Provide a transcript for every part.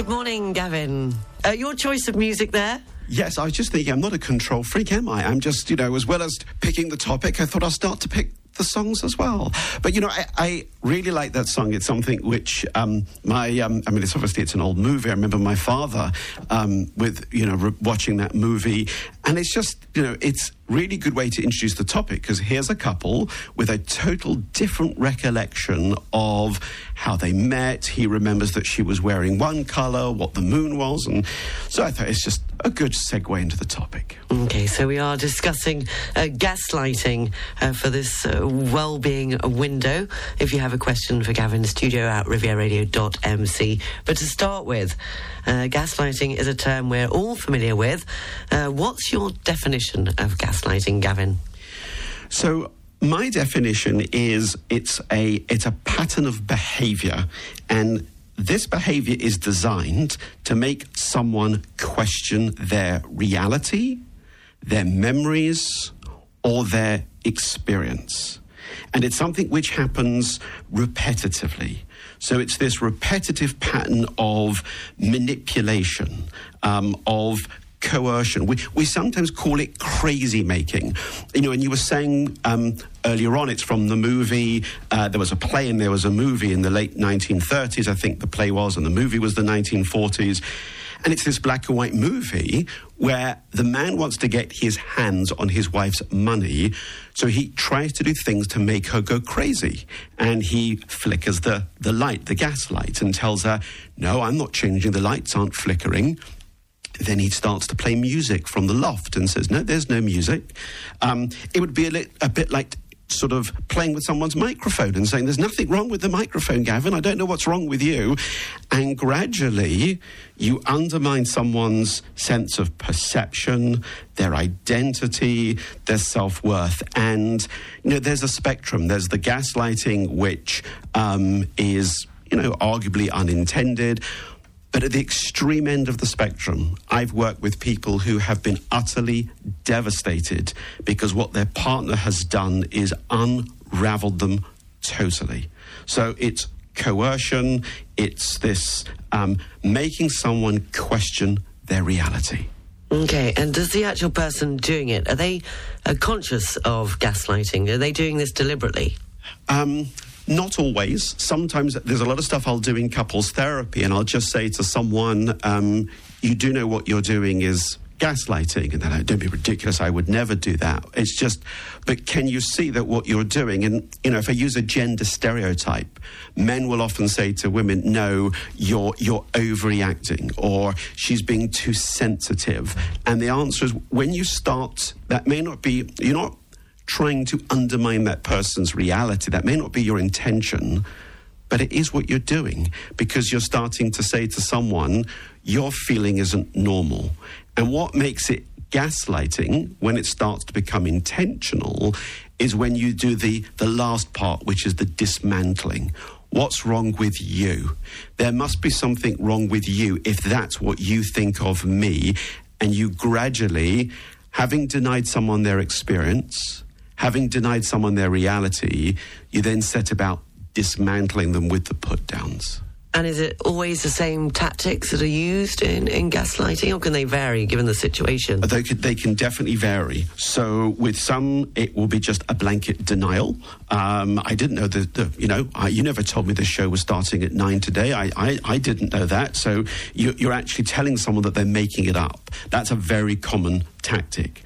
Good morning, Gavin. Uh, your choice of music there? Yes, I was just thinking, I'm not a control freak, am I? I'm just, you know, as well as picking the topic, I thought I'll start to pick the songs as well. But you know, I, I really like that song. It's something which um, my, um, I mean, it's obviously it's an old movie. I remember my father um, with you know re- watching that movie, and it's just you know it's really good way to introduce the topic because here's a couple with a total different recollection of how they met. He remembers that she was wearing one color, what the moon was, and so I thought it's just a good segue into the topic. Okay, so we are discussing uh, gaslighting uh, for this uh, well-being window. If you have a question for Gavin, studio at rivieraradio.mc. But to start with, uh, gaslighting is a term we're all familiar with. Uh, what's your definition of gaslighting, Gavin? So my definition is it's a it's a pattern of behavior and this behavior is designed to make someone question their reality, their memories, or their experience. And it's something which happens repetitively. So it's this repetitive pattern of manipulation, um, of coercion. We, we sometimes call it crazy making. You know, and you were saying um, earlier on, it's from the movie, uh, there was a play and there was a movie in the late 1930s, I think the play was, and the movie was the 1940s. And it's this black and white movie where the man wants to get his hands on his wife's money. So he tries to do things to make her go crazy. And he flickers the, the light, the gas light, and tells her, No, I'm not changing. The lights aren't flickering then he starts to play music from the loft and says, No, there's no music. Um, it would be a, li- a, bit like sort of playing with someone's microphone and saying, There's nothing wrong with the microphone, Gavin. I don't know what's wrong with you. And gradually, you undermine someone's sense of perception, their identity, their self worth. And, you know, there's a spectrum. There's the gaslighting, which um, is, you know, arguably unintended but at the extreme end of the spectrum, I've worked with people who have been utterly devastated because what their partner has done is unraveled them totally. So it's coercion, it's this um, making someone question their reality. Okay, and does the actual person doing it, are they uh, conscious of gaslighting? Are they doing this deliberately? Um, not always. Sometimes there's a lot of stuff I'll do in couples therapy, and I'll just say to someone, um, "You do know what you're doing is." gaslighting and then like, don't be ridiculous i would never do that it's just but can you see that what you're doing and you know if i use a gender stereotype men will often say to women no you're you're overreacting or she's being too sensitive and the answer is when you start that may not be you're not trying to undermine that person's reality. That may not be your intention, but it is what you're doing because you're starting to say to someone, your feeling isn't normal. And what makes it gaslighting when it starts to become intentional is when you do the, the last part, which is the dismantling. What's wrong with you? There must be something wrong with you if that's what you think of me. And you gradually, having denied someone their experience, having denied someone their reality, you then set about dismantling them with the put downs. And is it always the same tactics that are used in, in gaslighting, or can they vary given the situation? They, could, they can definitely vary. So, with some, it will be just a blanket denial. Um, I didn't know that, the, you know, I, you never told me the show was starting at nine today. I, I, I didn't know that. So, you, you're actually telling someone that they're making it up. That's a very common tactic.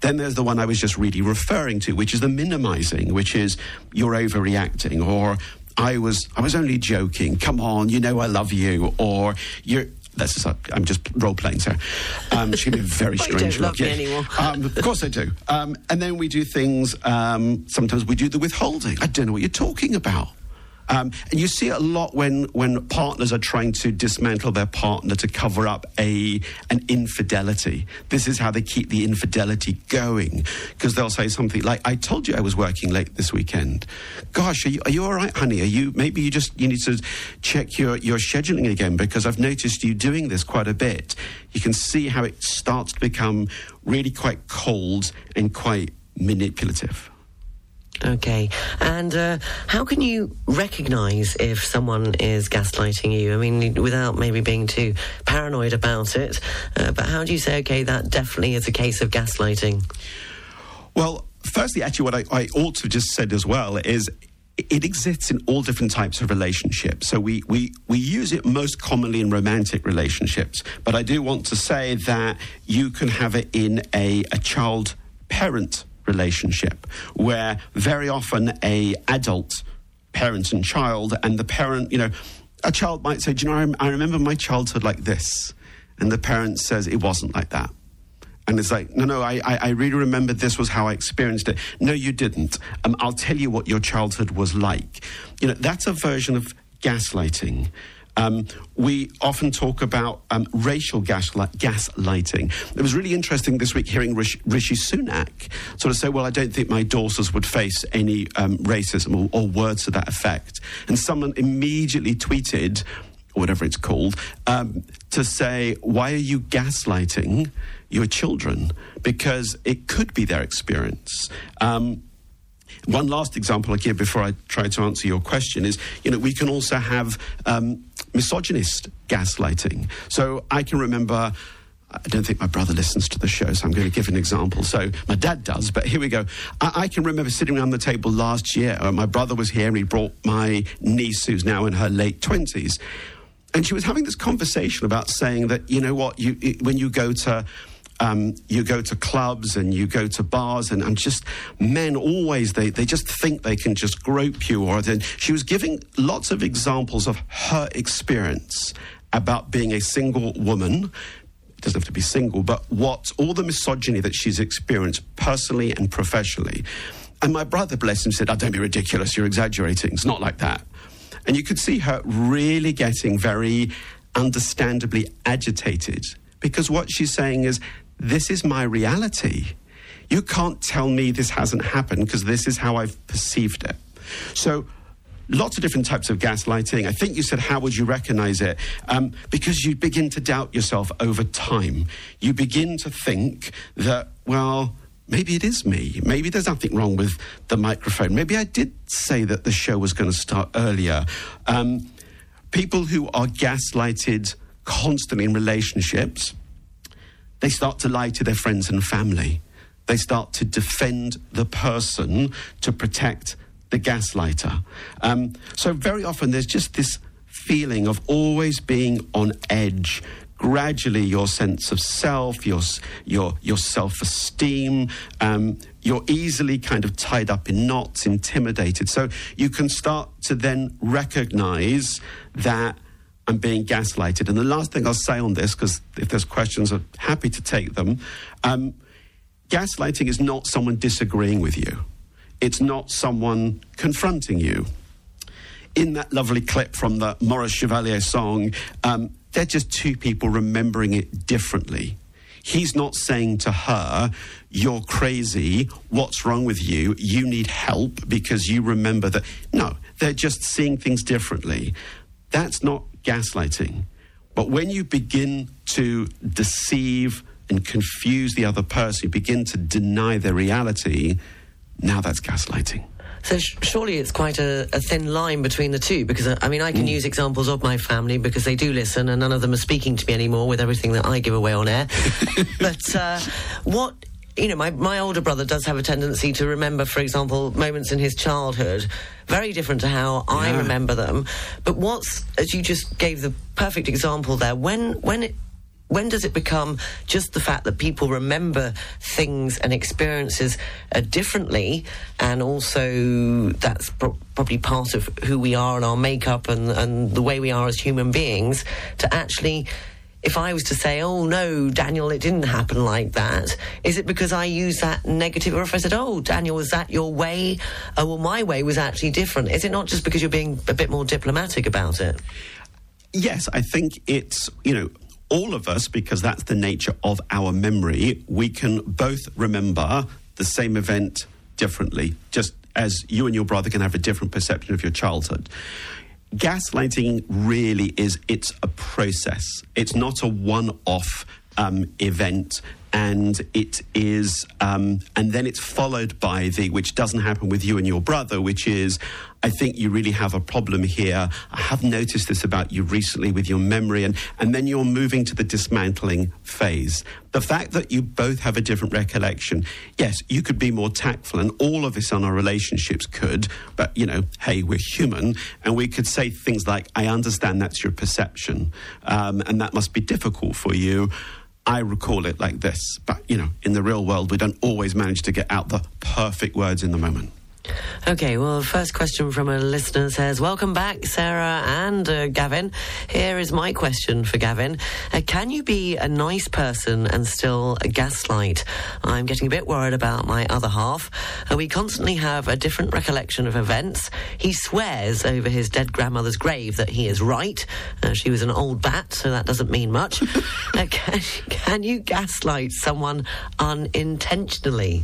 Then there's the one I was just really referring to, which is the minimizing, which is you're overreacting or I was I was only joking. Come on, you know I love you, or you're. That's just, I'm just role playing, sir. Um, she be very strange. you don't love me anymore. um, of course I do. Um, and then we do things. Um, sometimes we do the withholding. I don't know what you're talking about. Um, and you see it a lot when, when partners are trying to dismantle their partner to cover up a an infidelity. This is how they keep the infidelity going because they'll say something like, "I told you I was working late this weekend. Gosh, are you, are you all right, honey? Are you maybe you just you need to check your your scheduling again because I've noticed you doing this quite a bit." You can see how it starts to become really quite cold and quite manipulative. Okay. And uh, how can you recognise if someone is gaslighting you? I mean, without maybe being too paranoid about it, uh, but how do you say, okay, that definitely is a case of gaslighting? Well, firstly, actually, what I, I ought to have just said as well is it exists in all different types of relationships. So we, we, we use it most commonly in romantic relationships. But I do want to say that you can have it in a, a child parent relationship where very often a adult parent and child and the parent, you know, a child might say, Do you know, I remember my childhood like this. And the parent says, It wasn't like that. And it's like, no, no, I, I, really remember this was how I experienced it. No, you didn't. Um, I'll tell you what your childhood was like. You know, that's a version of gaslighting. Um, we often talk about um, racial gaslighting. It was really interesting this week hearing Rishi, Rishi, Sunak sort of say, Well, I don't think my daughters would face any um, racism or, or, words to that effect. And someone immediately tweeted, or whatever it's called, um, to say, Why are you gaslighting your children? Because it could be their experience. Um, one last example I give before I try to answer your question is, you know, we can also have um, misogynist gaslighting. So I can remember. I don't think my brother listens to the show, so I'm going to give an example. So my dad does, but here we go. I, I can remember sitting around the table last year. Uh, my brother was here, and he brought my niece, who's now in her late twenties, and she was having this conversation about saying that you know what, you when you go to um, you go to clubs and you go to bars and, and just men always they, they just think they can just grope you or then she was giving lots of examples of her experience about being a single woman. Doesn't have to be single but what all the misogyny that she's experienced personally and professionally. And my brother bless him said oh, don't be ridiculous you're exaggerating it's not like that. And you could see her really getting very understandably agitated because what she's saying is this is my reality. You can't tell me this hasn't happened because this is how I've perceived it. So, lots of different types of gaslighting. I think you said, how would you recognize it? Um, because you begin to doubt yourself over time. You begin to think that, well, maybe it is me. Maybe there's nothing wrong with the microphone. Maybe I did say that the show was going to start earlier. Um, people who are gaslighted constantly in relationships they start to lie to their friends and family. They start to defend the person to protect the gaslighter. Um, so, very often, there's just this feeling of always being on edge. Gradually, your sense of self, your, your, your self esteem, um, you're easily kind of tied up in knots, intimidated. So, you can start to then recognize that I'm being gaslighted. And the last thing I'll say on this, because if there's questions, I'm happy to take them. Um, gaslighting is not someone disagreeing with you, it's not someone confronting you. In that lovely clip from the Maurice Chevalier song, um, they're just two people remembering it differently. He's not saying to her, You're crazy. What's wrong with you? You need help because you remember that. No, they're just seeing things differently. That's not gaslighting. But when you begin to deceive and confuse the other person, you begin to deny their reality, now that's gaslighting. So sh- surely it's quite a, a, thin line between the two because uh, I mean I can mm. use examples of my family because they do listen and none of them are speaking to me anymore with everything that I give away on air. but uh, what you know, my, my older brother does have a tendency to remember, for example, moments in his childhood very different to how yeah. I remember them. But what's, as you just gave the perfect example there, when, when it, when does it become just the fact that people remember things and experiences uh, differently and also that's pro- probably part of who we are and our makeup and, and the way we are as human beings to actually if I was to say, oh no, Daniel, it didn't happen like that, is it because I use that negative? Or if I said, oh, Daniel, was that your way? Oh, well, my way was actually different. Is it not just because you're being a bit more diplomatic about it? Yes, I think it's, you know, all of us, because that's the nature of our memory, we can both remember the same event differently, just as you and your brother can have a different perception of your childhood gaslighting really is it's a process. It's not a one-off um, event and it is, um, and then it's followed by the, which doesn't happen with you and your brother, which is, I think you really have a problem here. I have noticed this about you recently with your memory, and, and then you're moving to the dismantling phase. The fact that you both have a different recollection, yes, you could be more tactful, and all of this on our relationships could, but you know, hey, we're human, and we could say things like, I understand that's your perception, um, and that must be difficult for you. I recall it like this, but you know, in the real world, we don't always manage to get out the perfect words in the moment. Okay, well, first question from a listener says, Welcome back, Sarah and uh, Gavin. Here is my question for Gavin. Uh, can you be a nice person and still gaslight? I'm getting a bit worried about my other half. Uh, we constantly have a different recollection of events. He swears over his dead grandmother's grave that he is right. Uh, she was an old bat, so that doesn't mean much. Uh, can, can you gaslight someone unintentionally?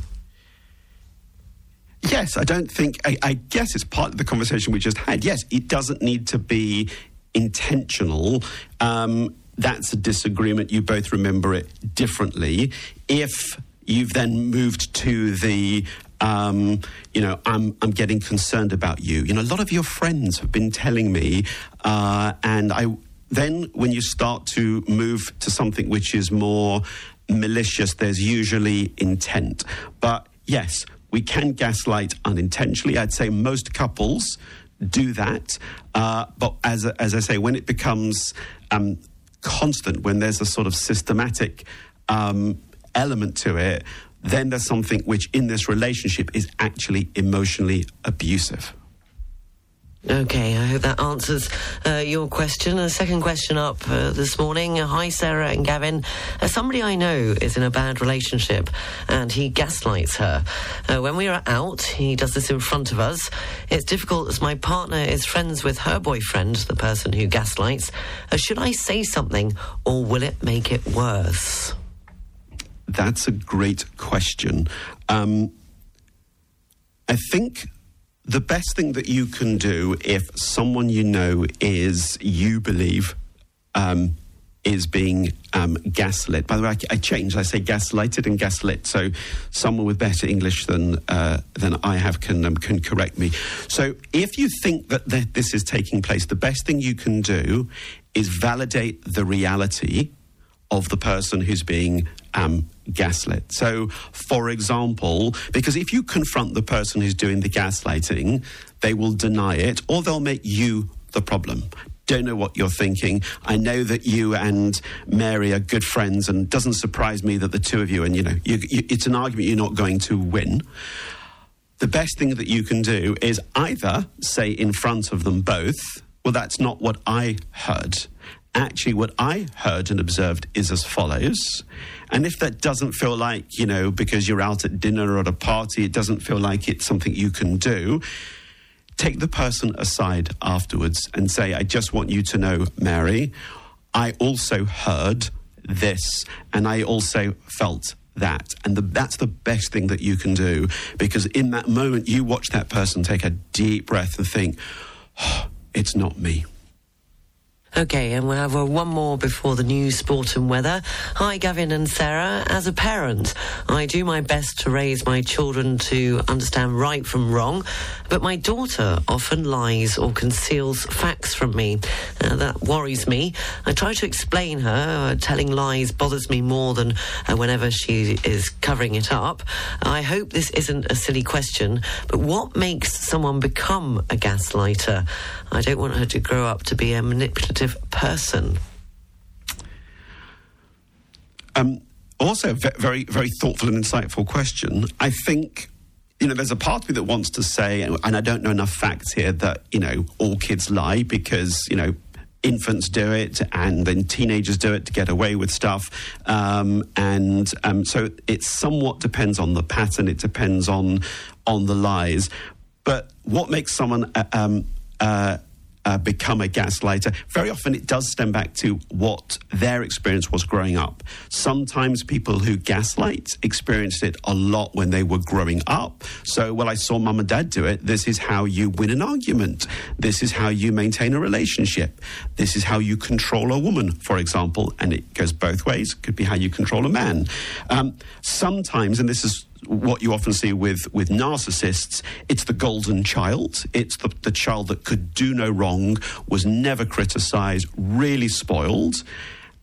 Yes, I don't think, I, I, guess it's part of the conversation we just had. Yes, it doesn't need to be intentional. Um, that's a disagreement. You both remember it differently. If you've then moved to the um, you know, I'm, I'm getting concerned about you. You know, a lot of your friends have been telling me, uh, and I then when you start to move to something which is more malicious, there's usually intent. But yes, we can gaslight unintentionally. I'd say most couples do that. Uh, but as, as I say, when it becomes um, constant, when there's a sort of systematic um, element to it, then there's something which in this relationship is actually emotionally abusive. Okay, I hope that answers uh, your question. A second question up uh, this morning. Hi, Sarah and Gavin. Uh, somebody I know is in a bad relationship and he gaslights her. Uh, when we are out, he does this in front of us. It's difficult as my partner is friends with her boyfriend, the person who gaslights. Uh, should I say something or will it make it worse? That's a great question. Um, I think the best thing that you can do if someone you know is you believe um, is being um, gaslit. By the way, I, I, changed. I say gaslighted and gaslit. So someone with better English than uh, than I have can um, can correct me. So if you think that th- this is taking place, the best thing you can do is validate the reality of the person who's being um, gaslit. So, for example, because if you confront the person who's doing the gaslighting, they will deny it or they'll make you the problem. Don't know what you're thinking. I know that you and Mary are good friends, and doesn't surprise me that the two of you, and you know, you, you, it's an argument you're not going to win. The best thing that you can do is either say in front of them both, well, that's not what I heard actually what I heard and observed is as follows. And if that doesn't feel like, you know, because you're out at dinner or at a party, it doesn't feel like it's something you can do, take the person aside afterwards and say, I just want you to know, Mary, I also heard this and I also felt that. And the, that's the best thing that you can do because in that moment, you watch that person take a deep breath and think, oh, it's not me. Okay, and we'll have uh, one more before the news, sport and weather. Hi, Gavin and Sarah. As a parent, I do my best to raise my children to understand right from wrong, but my daughter often lies or conceals facts from me. Uh, that worries me. I try to explain her. Uh, telling lies bothers me more than uh, whenever she is covering it up. I hope this isn't a silly question, but what makes someone become a gaslighter? I don't want her to grow up to be a manipulative person? Um, also, very, very thoughtful and insightful question. I think you know, there's a part of me that wants to say, and I don't know enough facts here, that, you know, all kids lie because, you know, infants do it and then teenagers do it to get away with stuff. Um, and um, so it somewhat depends on the pattern, it depends on, on the lies. But what makes someone uh, um, uh, uh, become a gaslighter, very often it does stem back to what their experience was growing up. Sometimes people who gaslight experienced it a lot when they were growing up. So, well, I saw mum and dad do it. This is how you win an argument. This is how you maintain a relationship. This is how you control a woman, for example. And it goes both ways. Could be how you control a man. Um, sometimes, and this is what you often see with, with narcissists, it's the golden child. It's the, the child that could do no wrong, was never criticized, really spoiled.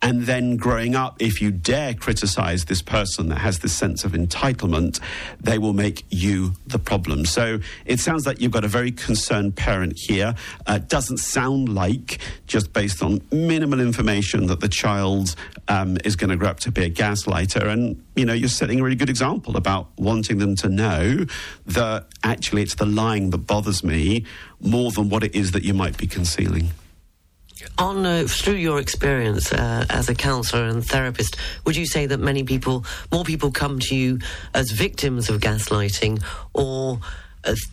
And then growing up, if you dare criticize this person that has this sense of entitlement, they will make you the problem. So it sounds like you've got a very concerned parent here. Uh, doesn't sound like, just based on minimal information, that the child um, is going to grow up to be a gaslighter. And, you know, you're setting a really good example about wanting them to know that actually it's the lying that bothers me more than what it is that you might be concealing. On uh, through your experience uh, as a counsellor and therapist, would you say that many people, more people, come to you as victims of gaslighting, or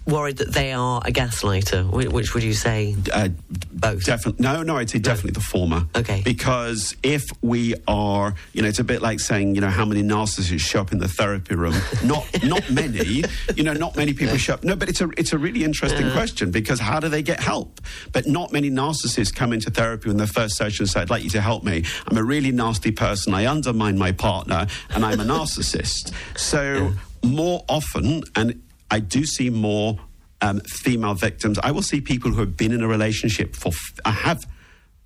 worried that they are a gaslighter? Which, which would you say? Uh, Both. Definitely. No, no, I'd say definitely the former. Okay. Because if we are, you know, it's a bit like saying, you know, how many narcissists show up in the therapy room? Not, not many. You know, not many people show up. No, but it's a, it's a really interesting question because how do they get help? But not many narcissists come into therapy in their first session and say, "I'd like you to help me. I'm a really nasty person. I undermine my partner, and I'm a narcissist." So more often, and I do see more um, female victims. I will see people who have been in a relationship for. F- I have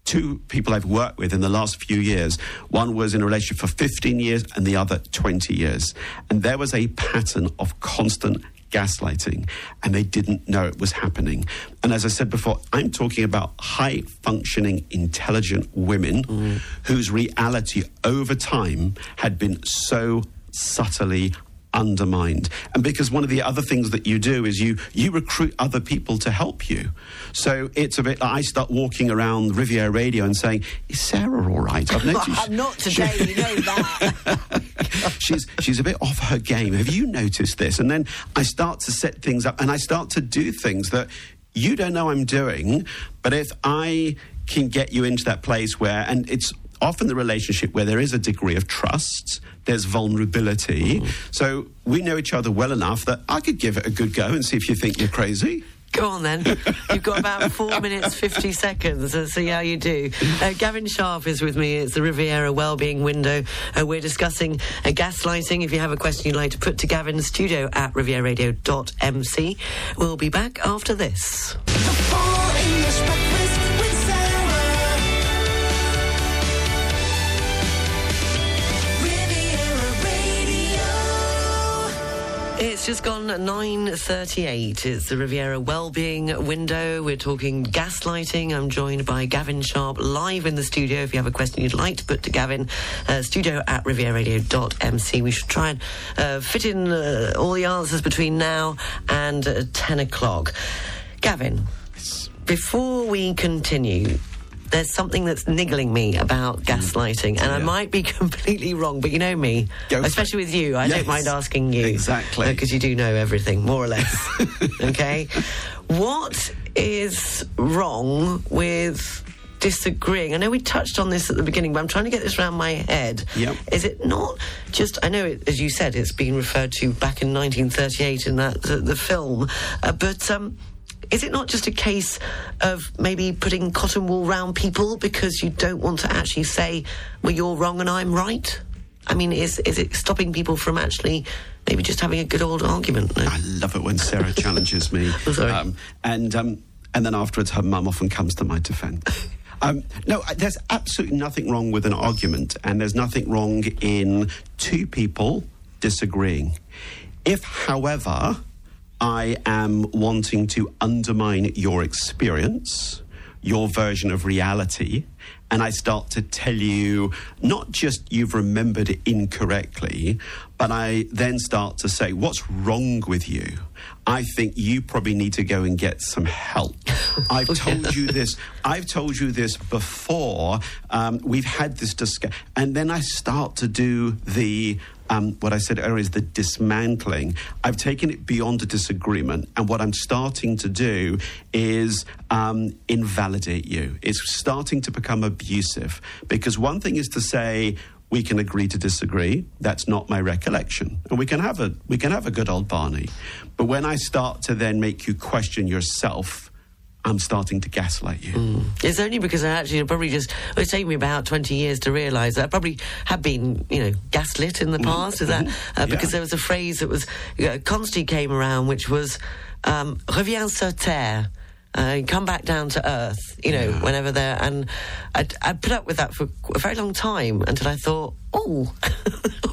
two people I've worked with in the last few years. One was in a relationship for 15 years, and the other 20 years. And there was a pattern of constant gaslighting, and they didn't know it was happening. And as I said before, I'm talking about high functioning, intelligent women whose reality over time had been so subtly undermined and because one of the other things that you do is you you recruit other people to help you so it's a bit like i start walking around riviera radio and saying is sarah all right i've noticed I'm not today, you know that. she's she's a bit off her game. Have you noticed this? And then I start to set things up, and I start to do things that you don't know I'm doing. But if I can get you into that place where, and it's often the relationship where there is a degree of trust, there's vulnerability. So we know each other well enough that I could give it a good go and see if you think you're crazy. Go on then. You've got about four minutes, 50 seconds. Let's see how you do. Uh, Gavin Sharp is with me. It's the Riviera Wellbeing Window. Uh, we're discussing uh, gaslighting. If you have a question you'd like to put to Gavin, studio at rivieraradio.mc. We'll be back after this. It's just gone 9.38. It's the Riviera Wellbeing Window. We're talking gaslighting. I'm joined by Gavin Sharp live in the studio. If you have a question you'd like to put to Gavin, uh, studio at rivieraradio.mc. We should try and uh, fit in uh, all the answers between now and uh, 10 o'clock. Gavin, before we continue, there's something that's niggling me about gaslighting, and I might be completely wrong, but you know me, Go especially with you. I Yes. don't mind asking you Exactly. because you do know everything, more or less. okay, what is wrong with? Disagreeing. I know we touched on this at the beginning, but I'm trying to get this around my head. Yep. Is it not just? I know, it, as you said, it's been referred to back in 1938 in that uh, the film, uh, but um, is it not just a case of maybe putting cotton wool round people because you don't want to actually say, well, you're wrong and I'm right? I mean, is is it stopping people from actually maybe just having a good old argument? No? I love it when Sarah challenges me. Oh. Um, and, um, and then afterwards, her mum often comes to my defence. Um, no, uh, there's absolutely nothing wrong with an argument, and there's nothing wrong in two people disagreeing. If, however, I am wanting to undermine your experience, your version of reality, and I start to tell you not just you've remembered it incorrectly, but I then start to say, What's wrong with you? I think you probably need to go and get some help. I've told you this. I've told you this before. Um, we've had this discussion, and then I start to do the um, what I said earlier is the dismantling. I've taken it beyond a disagreement, and what I'm starting to do is um, invalidate you. It's starting to become abusive because one thing is to say we can agree to disagree. That's not my recollection, and we can have a we can have a good old Barney. But when I start to then make you question yourself. I'm starting to gaslight you. It's only because I actually probably just it's taken me about twenty years to realise that I probably have been you know gaslit in the past. Is that uh, because Yeah. there was a phrase that was uh, constantly came around, which was um, "reviens sur terre." Uh, come back down to earth, you know, whenever they're. And I'd put up with that for a very long time until I thought, oh,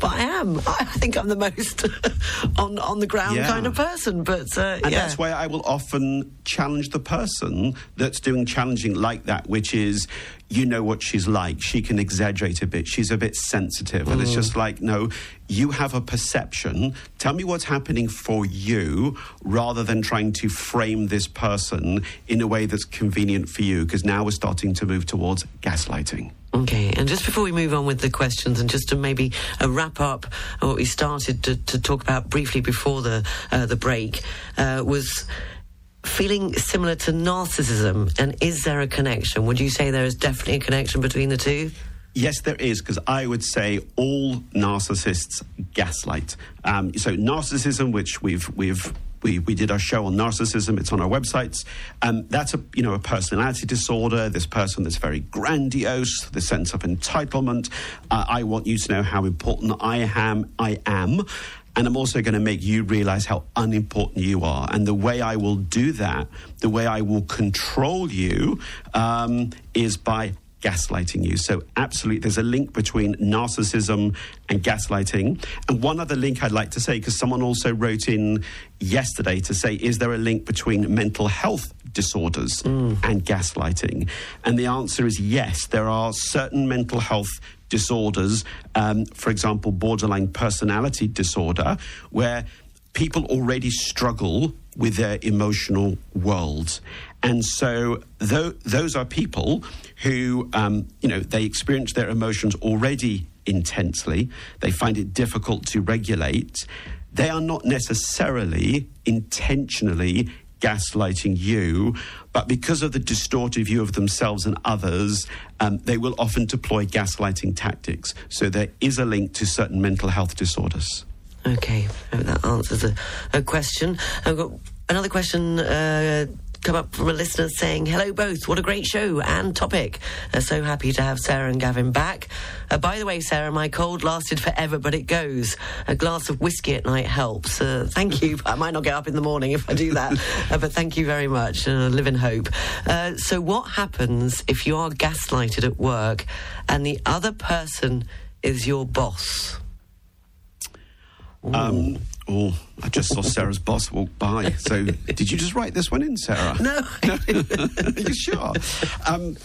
but I am. I think I'm the most on on the ground Yeah. kind of person. But uh, And yeah. that's why I will often challenge the person that's doing challenging like that, which is, you know what she's like. She can exaggerate a bit. She's a bit sensitive. And it's just like, no, you have a perception. Tell me what's happening for you rather than trying to frame this person in a way that's convenient for you. Because now we're starting to move towards gaslighting. Okay, and just before we move on with the questions, and just to maybe uh, wrap up what we started to, to talk about briefly before the uh, the break, uh, was feeling similar to narcissism. And is there a connection? Would you say there is definitely a connection between the two? Yes, there is, because I would say all narcissists gaslight. Um, so narcissism, which we've we've we, we did our show on narcissism. It's on our websites. Um, that's a you know a personality disorder. This person that's very grandiose, the sense of entitlement. Uh, I want you to know how important I am. I am. And I'm also going to make you realize how unimportant you are. And the way I will do that, the way I will control you, um, is by gaslighting you. So, absolutely, there's a link between narcissism and gaslighting. And one other link I'd like to say, because someone also wrote in yesterday to say, is there a link between mental health disorders and gaslighting? And the answer is yes, there are certain mental health disorders, um, for example, borderline personality disorder, where people already struggle with their emotional world. And so tho- those are people who, um, you know, they experience their emotions already intensely. They find it difficult to regulate. They are not necessarily intentionally gaslighting you, but because of the distorted view of themselves and others, um, they will often deploy gaslighting tactics. So there is a link to certain mental health disorders. Okay, that answers a, a question. I've got another question uh, come up from a listener saying, Hello, both. What a great show and topic. Uh, so happy to have Sarah and Gavin back. Uh, by the way, Sarah, my cold lasted forever, but it goes. A glass of whiskey at night helps. Uh, thank you. I might not get up in the morning if I do that, uh, but thank you very much. Uh, live in hope. Uh, so, what happens if you are gaslighted at work and the other person is your boss? Um, oh, I just saw Sarah's boss walk by. So, did you just write this one in, Sarah? No. Are you sure? Um,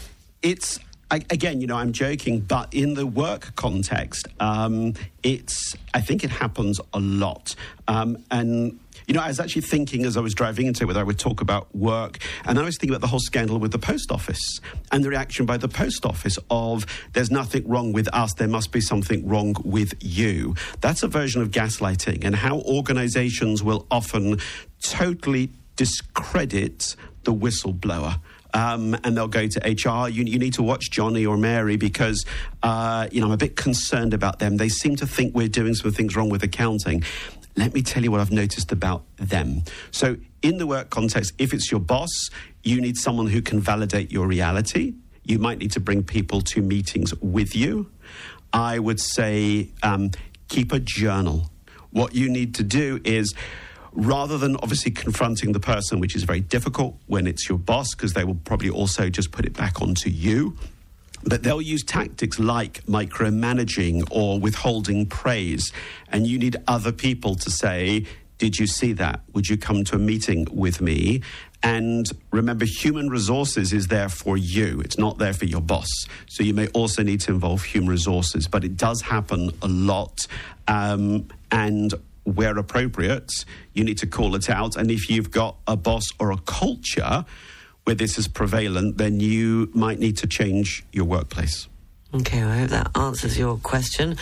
it's I, again, you know, I'm joking, but in the work context, um, it's. I think it happens a lot, um, and. You know, I was actually thinking as I was driving into it whether I would talk about work, and I was thinking about the whole scandal with the post office and the reaction by the post office of "there's nothing wrong with us, there must be something wrong with you." That's a version of gaslighting, and how organisations will often totally discredit the whistleblower. Um, and they'll go to HR. You, you need to watch Johnny or Mary because, uh, you know, I'm a bit concerned about them. They seem to think we're doing some things wrong with accounting. Let me tell you what I've noticed about them. So, in the work context, if it's your boss, you need someone who can validate your reality. You might need to bring people to meetings with you. I would say um, keep a journal. What you need to do is rather than obviously confronting the person, which is very difficult when it's your boss, because they will probably also just put it back onto you. But they'll use tactics like micromanaging or withholding praise. And you need other people to say, Did you see that? Would you come to a meeting with me? And remember, human resources is there for you. It's not there for your boss. So you may also need to involve human resources. But it does happen a lot. Um, and where appropriate, you need to call it out. And if you've got a boss or a culture where this is prevalent, then you might need to change your workplace. Okay, I hope that answers your question.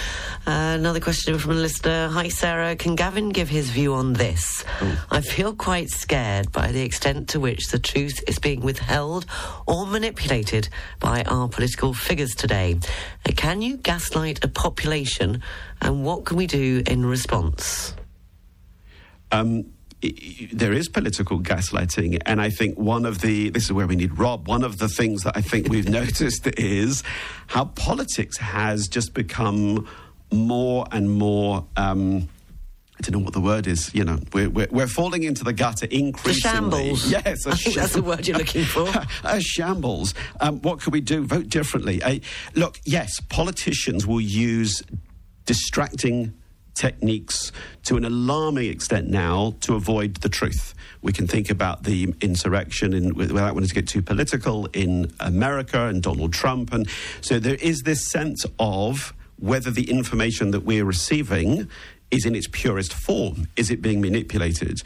Uh, another question from a listener. Hi, Sarah. Can Gavin give his view on this? I feel quite scared by the extent to which the truth is being withheld or manipulated by our political figures today. Uh, can you gaslight a population, and what can we do in response? um, there is political gaslighting, and I think one of the this is where we need Rob. One of the things that I think we've noticed is how politics has just become more and more. Um, I don't know what the word is. You know, we're, we're, we're falling into the gutter The increasingly. shambles. Yes, I think that's the word you're looking for. a shambles. Um, what can we do? Vote differently. Uh, look, yes, politicians will use distracting techniques to an alarming extent now to avoid the truth. We can think about the insurrection in, without wanting to get too political in America and Donald Trump. And so there is this sense of whether the information that we're receiving is in its purest form. Is it being manipulated?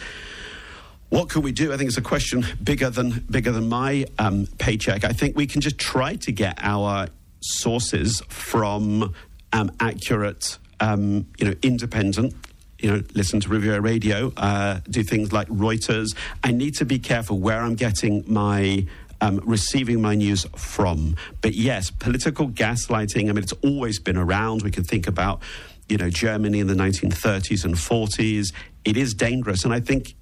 What can we do? I think it's a question bigger than bigger than my um, paycheck. I think we can just try to get our sources from um, accurate, um, you know, independent. You know, listen to Riviera Radio, uh, do things like Reuters. I need to be careful where I'm getting my um, receiving my news from. But yes, political gaslighting. I mean, it's always been around. We can think about, you know, Germany in the 1930s and 40s. It is dangerous, and I think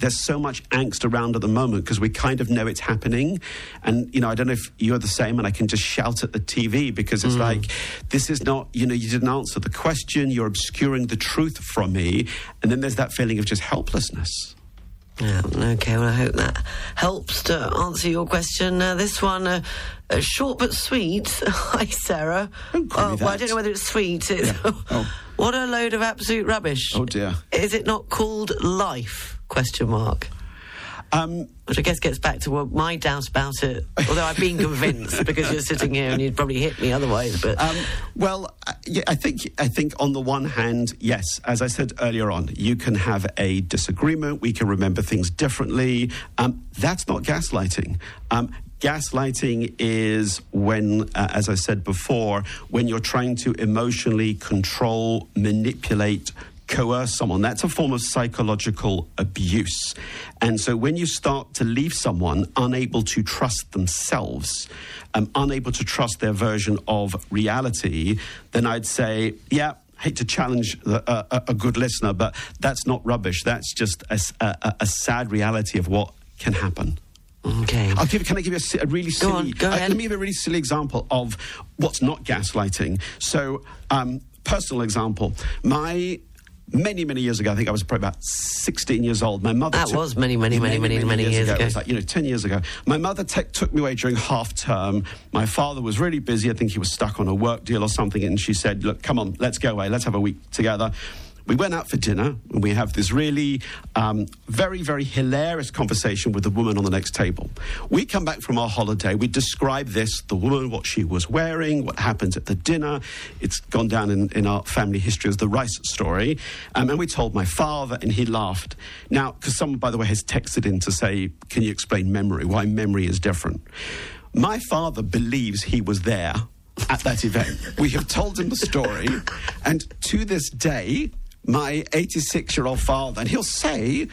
there's so much angst around at the moment because we kind of know it's happening. And, you know, I don't know if you're the same and I can just shout at the TV because it's like, this is not, you know, you didn't answer the question, you're obscuring the truth from me. And then there's that feeling of just helplessness. Yeah, okay, well, I hope that helps to answer your question. Uh, this one, uh, uh, short but sweet. Hi, Sarah. Don't call well, I don't know whether it's sweet. It's, Oh. what a load of absolute rubbish. Oh, dear. Is it not called life? Question mark. Um, Which I guess gets back to what my doubt about it. Although I've been convinced because you're sitting here and you'd probably hit me otherwise. But Um, well, uh, yeah, I think I think on the one hand, yes, as I said earlier on, you can have a disagreement. We can remember things differently. Um, that's not gaslighting. Um, gaslighting is when, uh, as I said before, when you're trying to emotionally control, manipulate. Coerce someone. That's a form of psychological abuse. And so when you start to leave someone unable to trust themselves, um, unable to trust their version of reality, then I'd say, yeah, hate to challenge the, uh, a, a good listener, but that's not rubbish. That's just a sad reality of what can happen. okay. I'll give. Can I give you a, a really silly? Go on, go uh, let me give a really silly example of what's not gaslighting. So, um, personal example. My many many years ago, I think I was probably about sixteen years old. My mother. That took- was many, many, many, many, many years ago. It was like you know ten years ago. My mother te- took me away during half term. My father was really busy. I think he was stuck on a work deal or something, and she said, "Look, come on, let's go away. Let's have a week together." We went out for dinner and we have this really um, very, very hilarious conversation with the woman on the next table. We come back from our holiday. We describe this the woman, what she was wearing, what happened at the dinner. It's gone down in, in our family history as the rice story. Um, and we told my father, and he laughed. Now, because someone, by the way, has texted in to say, Can you explain memory? Why memory is different? My father believes he was there at that event. We have told him the story, and to this day, my 86 year old father, and he'll say,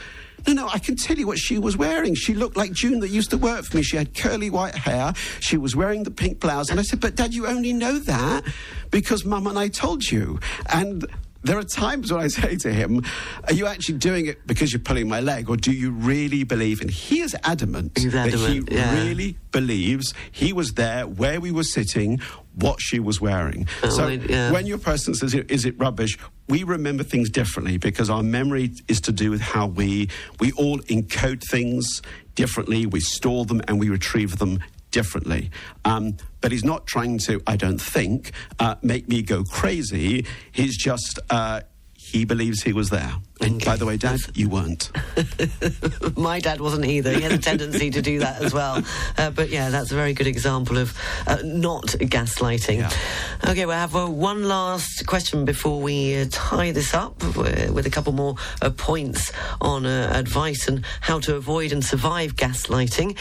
no, no, I can tell you what she was wearing. She looked like June that used to work for me. She had curly white hair. She was wearing the pink blouse. And I said, But Dad, you only know that because Mum and I told you. And there are times when I say to him, Are you actually doing it because you're pulling my leg, or do you really believe? And he is adamant, He's that he yeah. really believes he was there where we were sitting, what she was wearing. Oh, so yeah. when your person says, "Is it rubbish?" We remember things differently because our memory is to do with how we we all encode things differently. We store them and we retrieve them differently. Um, but he's not trying to, I don't think, uh, make me go crazy. He's just. Uh, he believes he was there. And by the way, Dad, you weren't. My dad wasn't either. He had a tendency to do that as well. Uh, but yeah, that's a very good example of uh, not gaslighting. Yeah. Okay, we'll have uh, one last question before we uh, tie this up with, with a couple more uh, points on uh, advice and how to avoid and survive gaslighting.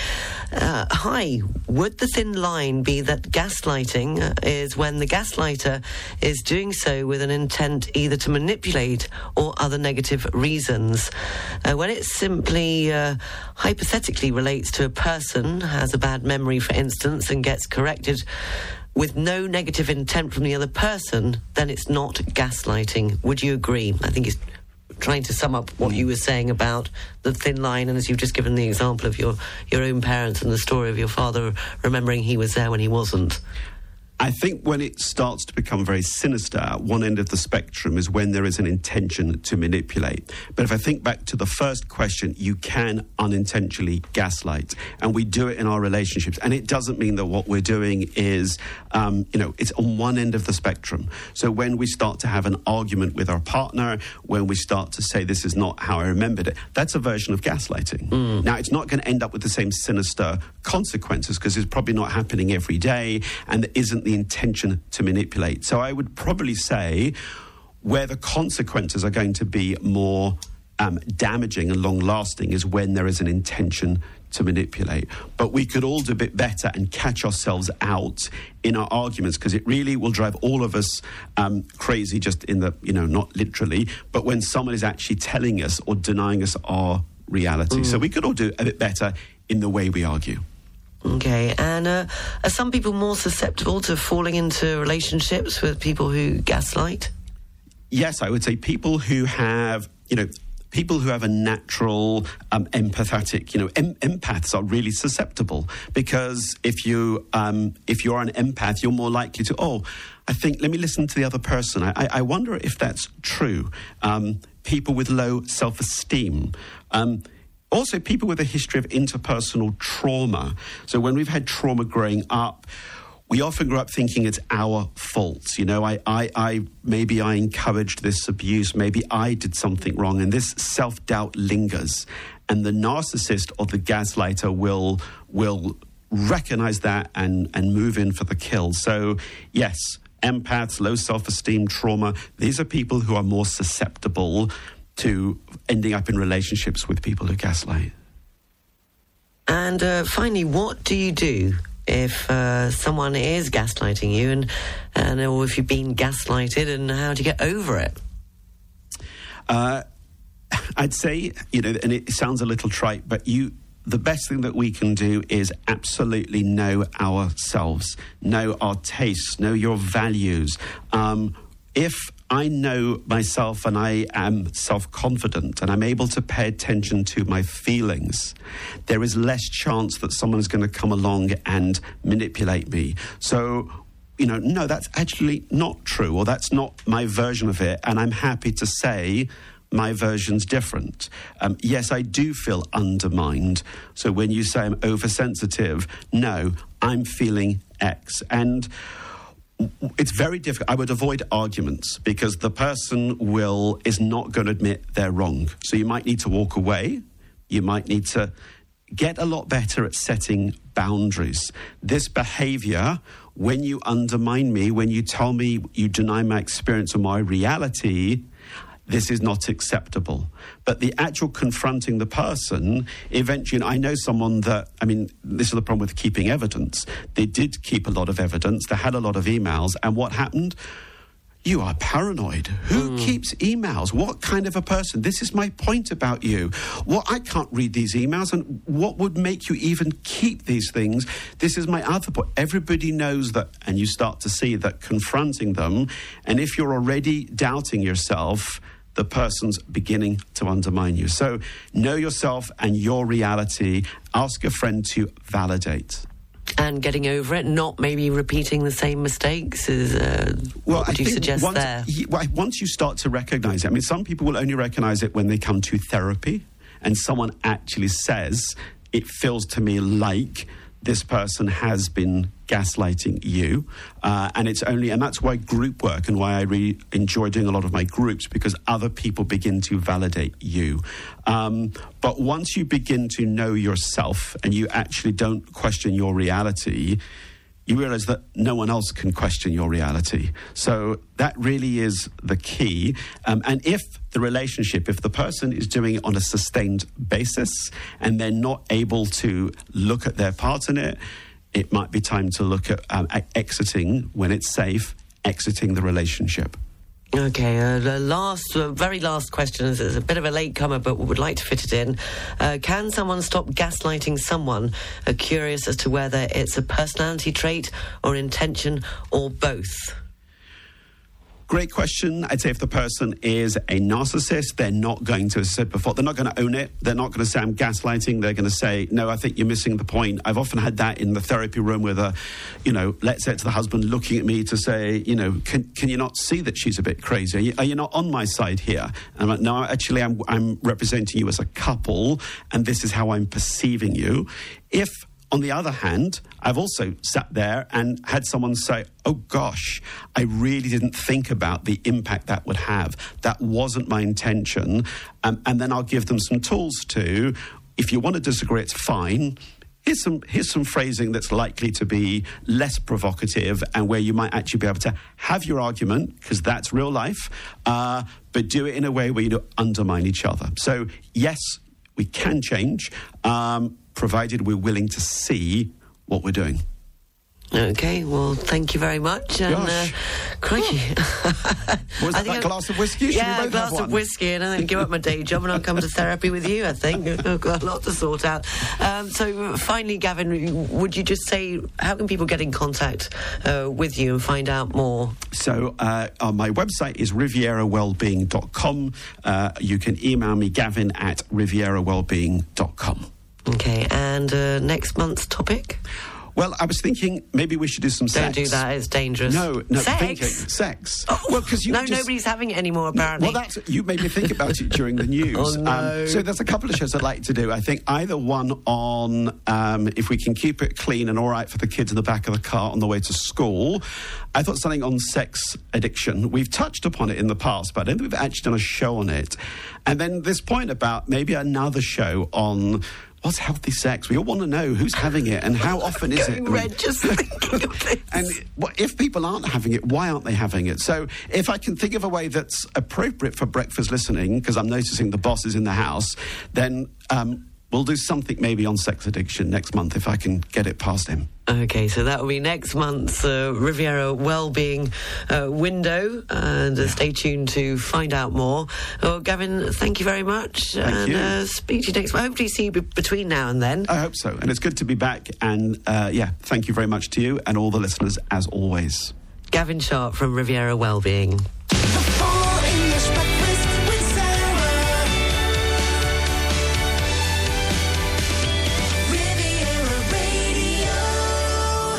Uh, hi, would the thin line be that gaslighting is when the gaslighter is doing so with an intent either to manipulate or other negative reasons? Uh, when it simply uh, hypothetically relates to a person, has a bad memory, for instance, and gets corrected with no negative intent from the other person, then it's not gaslighting. Would you agree? I think he's trying to sum up what you were saying about the thin line, and as you've just given the example of your, your own parents and the story of your father remembering he was there when he wasn't. I think when it starts to become very sinister at one end of the spectrum is when there is an intention to manipulate. But if I think back to the first question, you can unintentionally gaslight, and we do it in our relationships. And it doesn't mean that what we're doing is, um, you know, it's on one end of the spectrum. So when we start to have an argument with our partner, when we start to say this is not how I remembered it, that's a version of gaslighting. Now it's not going to end up with the same sinister consequences because it's probably not happening every day, and there isn't the intention to manipulate. So I would probably say where the consequences are going to be more um, damaging and long lasting is when there is an intention to manipulate. But we could all do a bit better and catch ourselves out in our arguments because it really will drive all of us um, crazy, just in the, you know, not literally, but when someone is actually telling us or denying us our reality. So we could all do a bit better in the way we argue. Okay, and uh, are some people more susceptible to falling into relationships with people who gaslight? yes, I would say people who have, you know, people who have a natural um, empathetic, you know, em- empaths are really susceptible because if you um, if you're an empath, you're more likely to oh, I think let me listen to the other person. I, I, I wonder if that's true. Um, people with low self esteem. Um, also, people with a history of interpersonal trauma. So, when we've had trauma growing up, we often grow up thinking it's our fault. You know, I, I, I maybe I encouraged this abuse, maybe I did something wrong, and this self doubt lingers. And the narcissist or the gaslighter will will recognize that and and move in for the kill. So yes, empaths, low self esteem, trauma. These are people who are more susceptible to ending up in relationships with people who gaslight. And uh, finally, what do you do if uh, someone is gaslighting you, and and or if you've been gaslighted, and how do you get over it? Uh, I'd say, you know, and it sounds a little trite, but you. The best thing that we can do is absolutely know ourselves, know our tastes, know your values. Um, if I know myself and I am self confident and I'm able to pay attention to my feelings, there is less chance that someone's going to come along and manipulate me. So, you know, no, that's actually not true, or that's not my version of it, and I'm happy to say my version's different. Um, yes, I do feel undermined. So when you say I'm oversensitive, no, I'm feeling X. And it's very difficult. I would avoid arguments because the person will is not going to admit they're wrong. So you might need to walk away. You might need to get a lot better at setting boundaries. This behavior, when you undermine me, when you tell me you deny my experience or my reality, this is not acceptable. But the actual confronting the person, eventually, and I know someone that, I mean, this is the problem with keeping evidence. They did keep a lot of evidence, they had a lot of emails, and what happened? You are paranoid. Who hmm. keeps emails? What kind of a person? This is my point about you. Well, I can't read these emails, and what would make you even keep these things? This is my other point. Everybody knows that, and you start to see that confronting them, and if you're already doubting yourself, the person's beginning to undermine you. So know yourself and your reality. Ask a friend to validate. And getting over it, not maybe repeating the same mistakes. Is uh, what would you suggest once, there? once you start to recognize it, I mean, some people will only recognize it when they come to therapy and someone actually says, it feels to me like this person has been gaslighting you, uh, and it's only, and that's why group work and why I really enjoy doing a lot of my groups because other people begin to validate you. Um, but once you begin to know yourself and you actually don't question your reality, you realize that no one else can question your reality. So that really is the key. Um, and if the relationship, if the person is doing it on a sustained basis and they're not able to look at their part in it, it might be time to look at um, e- exiting when it's safe, exiting the relationship. Okay, uh, the last, uh, very last question is, a bit of a late comer, but we would like to fit it in. Uh, can someone stop gaslighting someone? Uh, curious as to whether it's a personality trait or intention or both. Great question. I'd say if the person is a narcissist, they're not going to, said before, they're not going to own it. They're not going to say, I'm gaslighting. They're going to say, no, I think you're missing the point. I've often had that in the therapy room with a, you know, let's say it's the husband looking at me to say, you know, can, can you not see that she's a bit crazy? Are you, are you not on my side here? And I'm like, no, actually, I'm, I'm representing you as a couple, and this is how I'm perceiving you. If on the other hand, I've also sat there and had someone say, Oh gosh, I really didn't think about the impact that would have. That wasn't my intention. Um, and then I'll give them some tools to, if you want to disagree, it's fine. Here's some, here's some phrasing that's likely to be less provocative and where you might actually be able to have your argument, because that's real life, uh, but do it in a way where you don't undermine each other. So, yes, we can change, um, provided we're willing to see what we're doing. Okay, well, thank you very much. And, Gosh. uh, crikey. Was I that think that glass of whiskey? Should yeah, a glass of whiskey, and I then give up my day job, and I'll come to therapy with you. I think I've got a lot to sort out. Um, so, finally, Gavin, would you just say how can people get in contact uh, with you and find out more? So uh, uh, my website is rivierawellbeing.com. Uh, you can email me, gavin at rivierawellbeing.com. Okay, and uh, next month's topic? Well, I was thinking maybe we should do some Don't sex. do that; it's dangerous. No, no, sex. thinking sex. Oh, well, because you no, just, nobody's having it anymore. Apparently, Well, that's you made me think about it during the news. Oh, no. um, so there's a couple of shows I'd like to do. I think either one on um, if we can keep it clean and all right for the kids in the back of the car on the way to school. I thought something on sex addiction. We've touched upon it in the past, but I don't think we've actually done a show on it. And then this point about maybe another show on. What's healthy sex? We all want to know who's having it and how often is it. going I mean- just thinking of this. and if people aren't having it, why aren't they having it? So if I can think of a way that's appropriate for breakfast listening, because I'm noticing the boss is in the house, then um, we'll do something maybe on sex addiction next month if I can get it past him. Okay, so that will be next month's uh, Riviera Wellbeing uh, window, and uh, stay tuned to find out more. Well, Gavin, thank you very much, and you. Uh, speak to you next. month. Hopefully, see you be- between now and then. I hope so. And it's good to be back. And uh, yeah, thank you very much to you and all the listeners as always. Gavin Sharp from Riviera Wellbeing.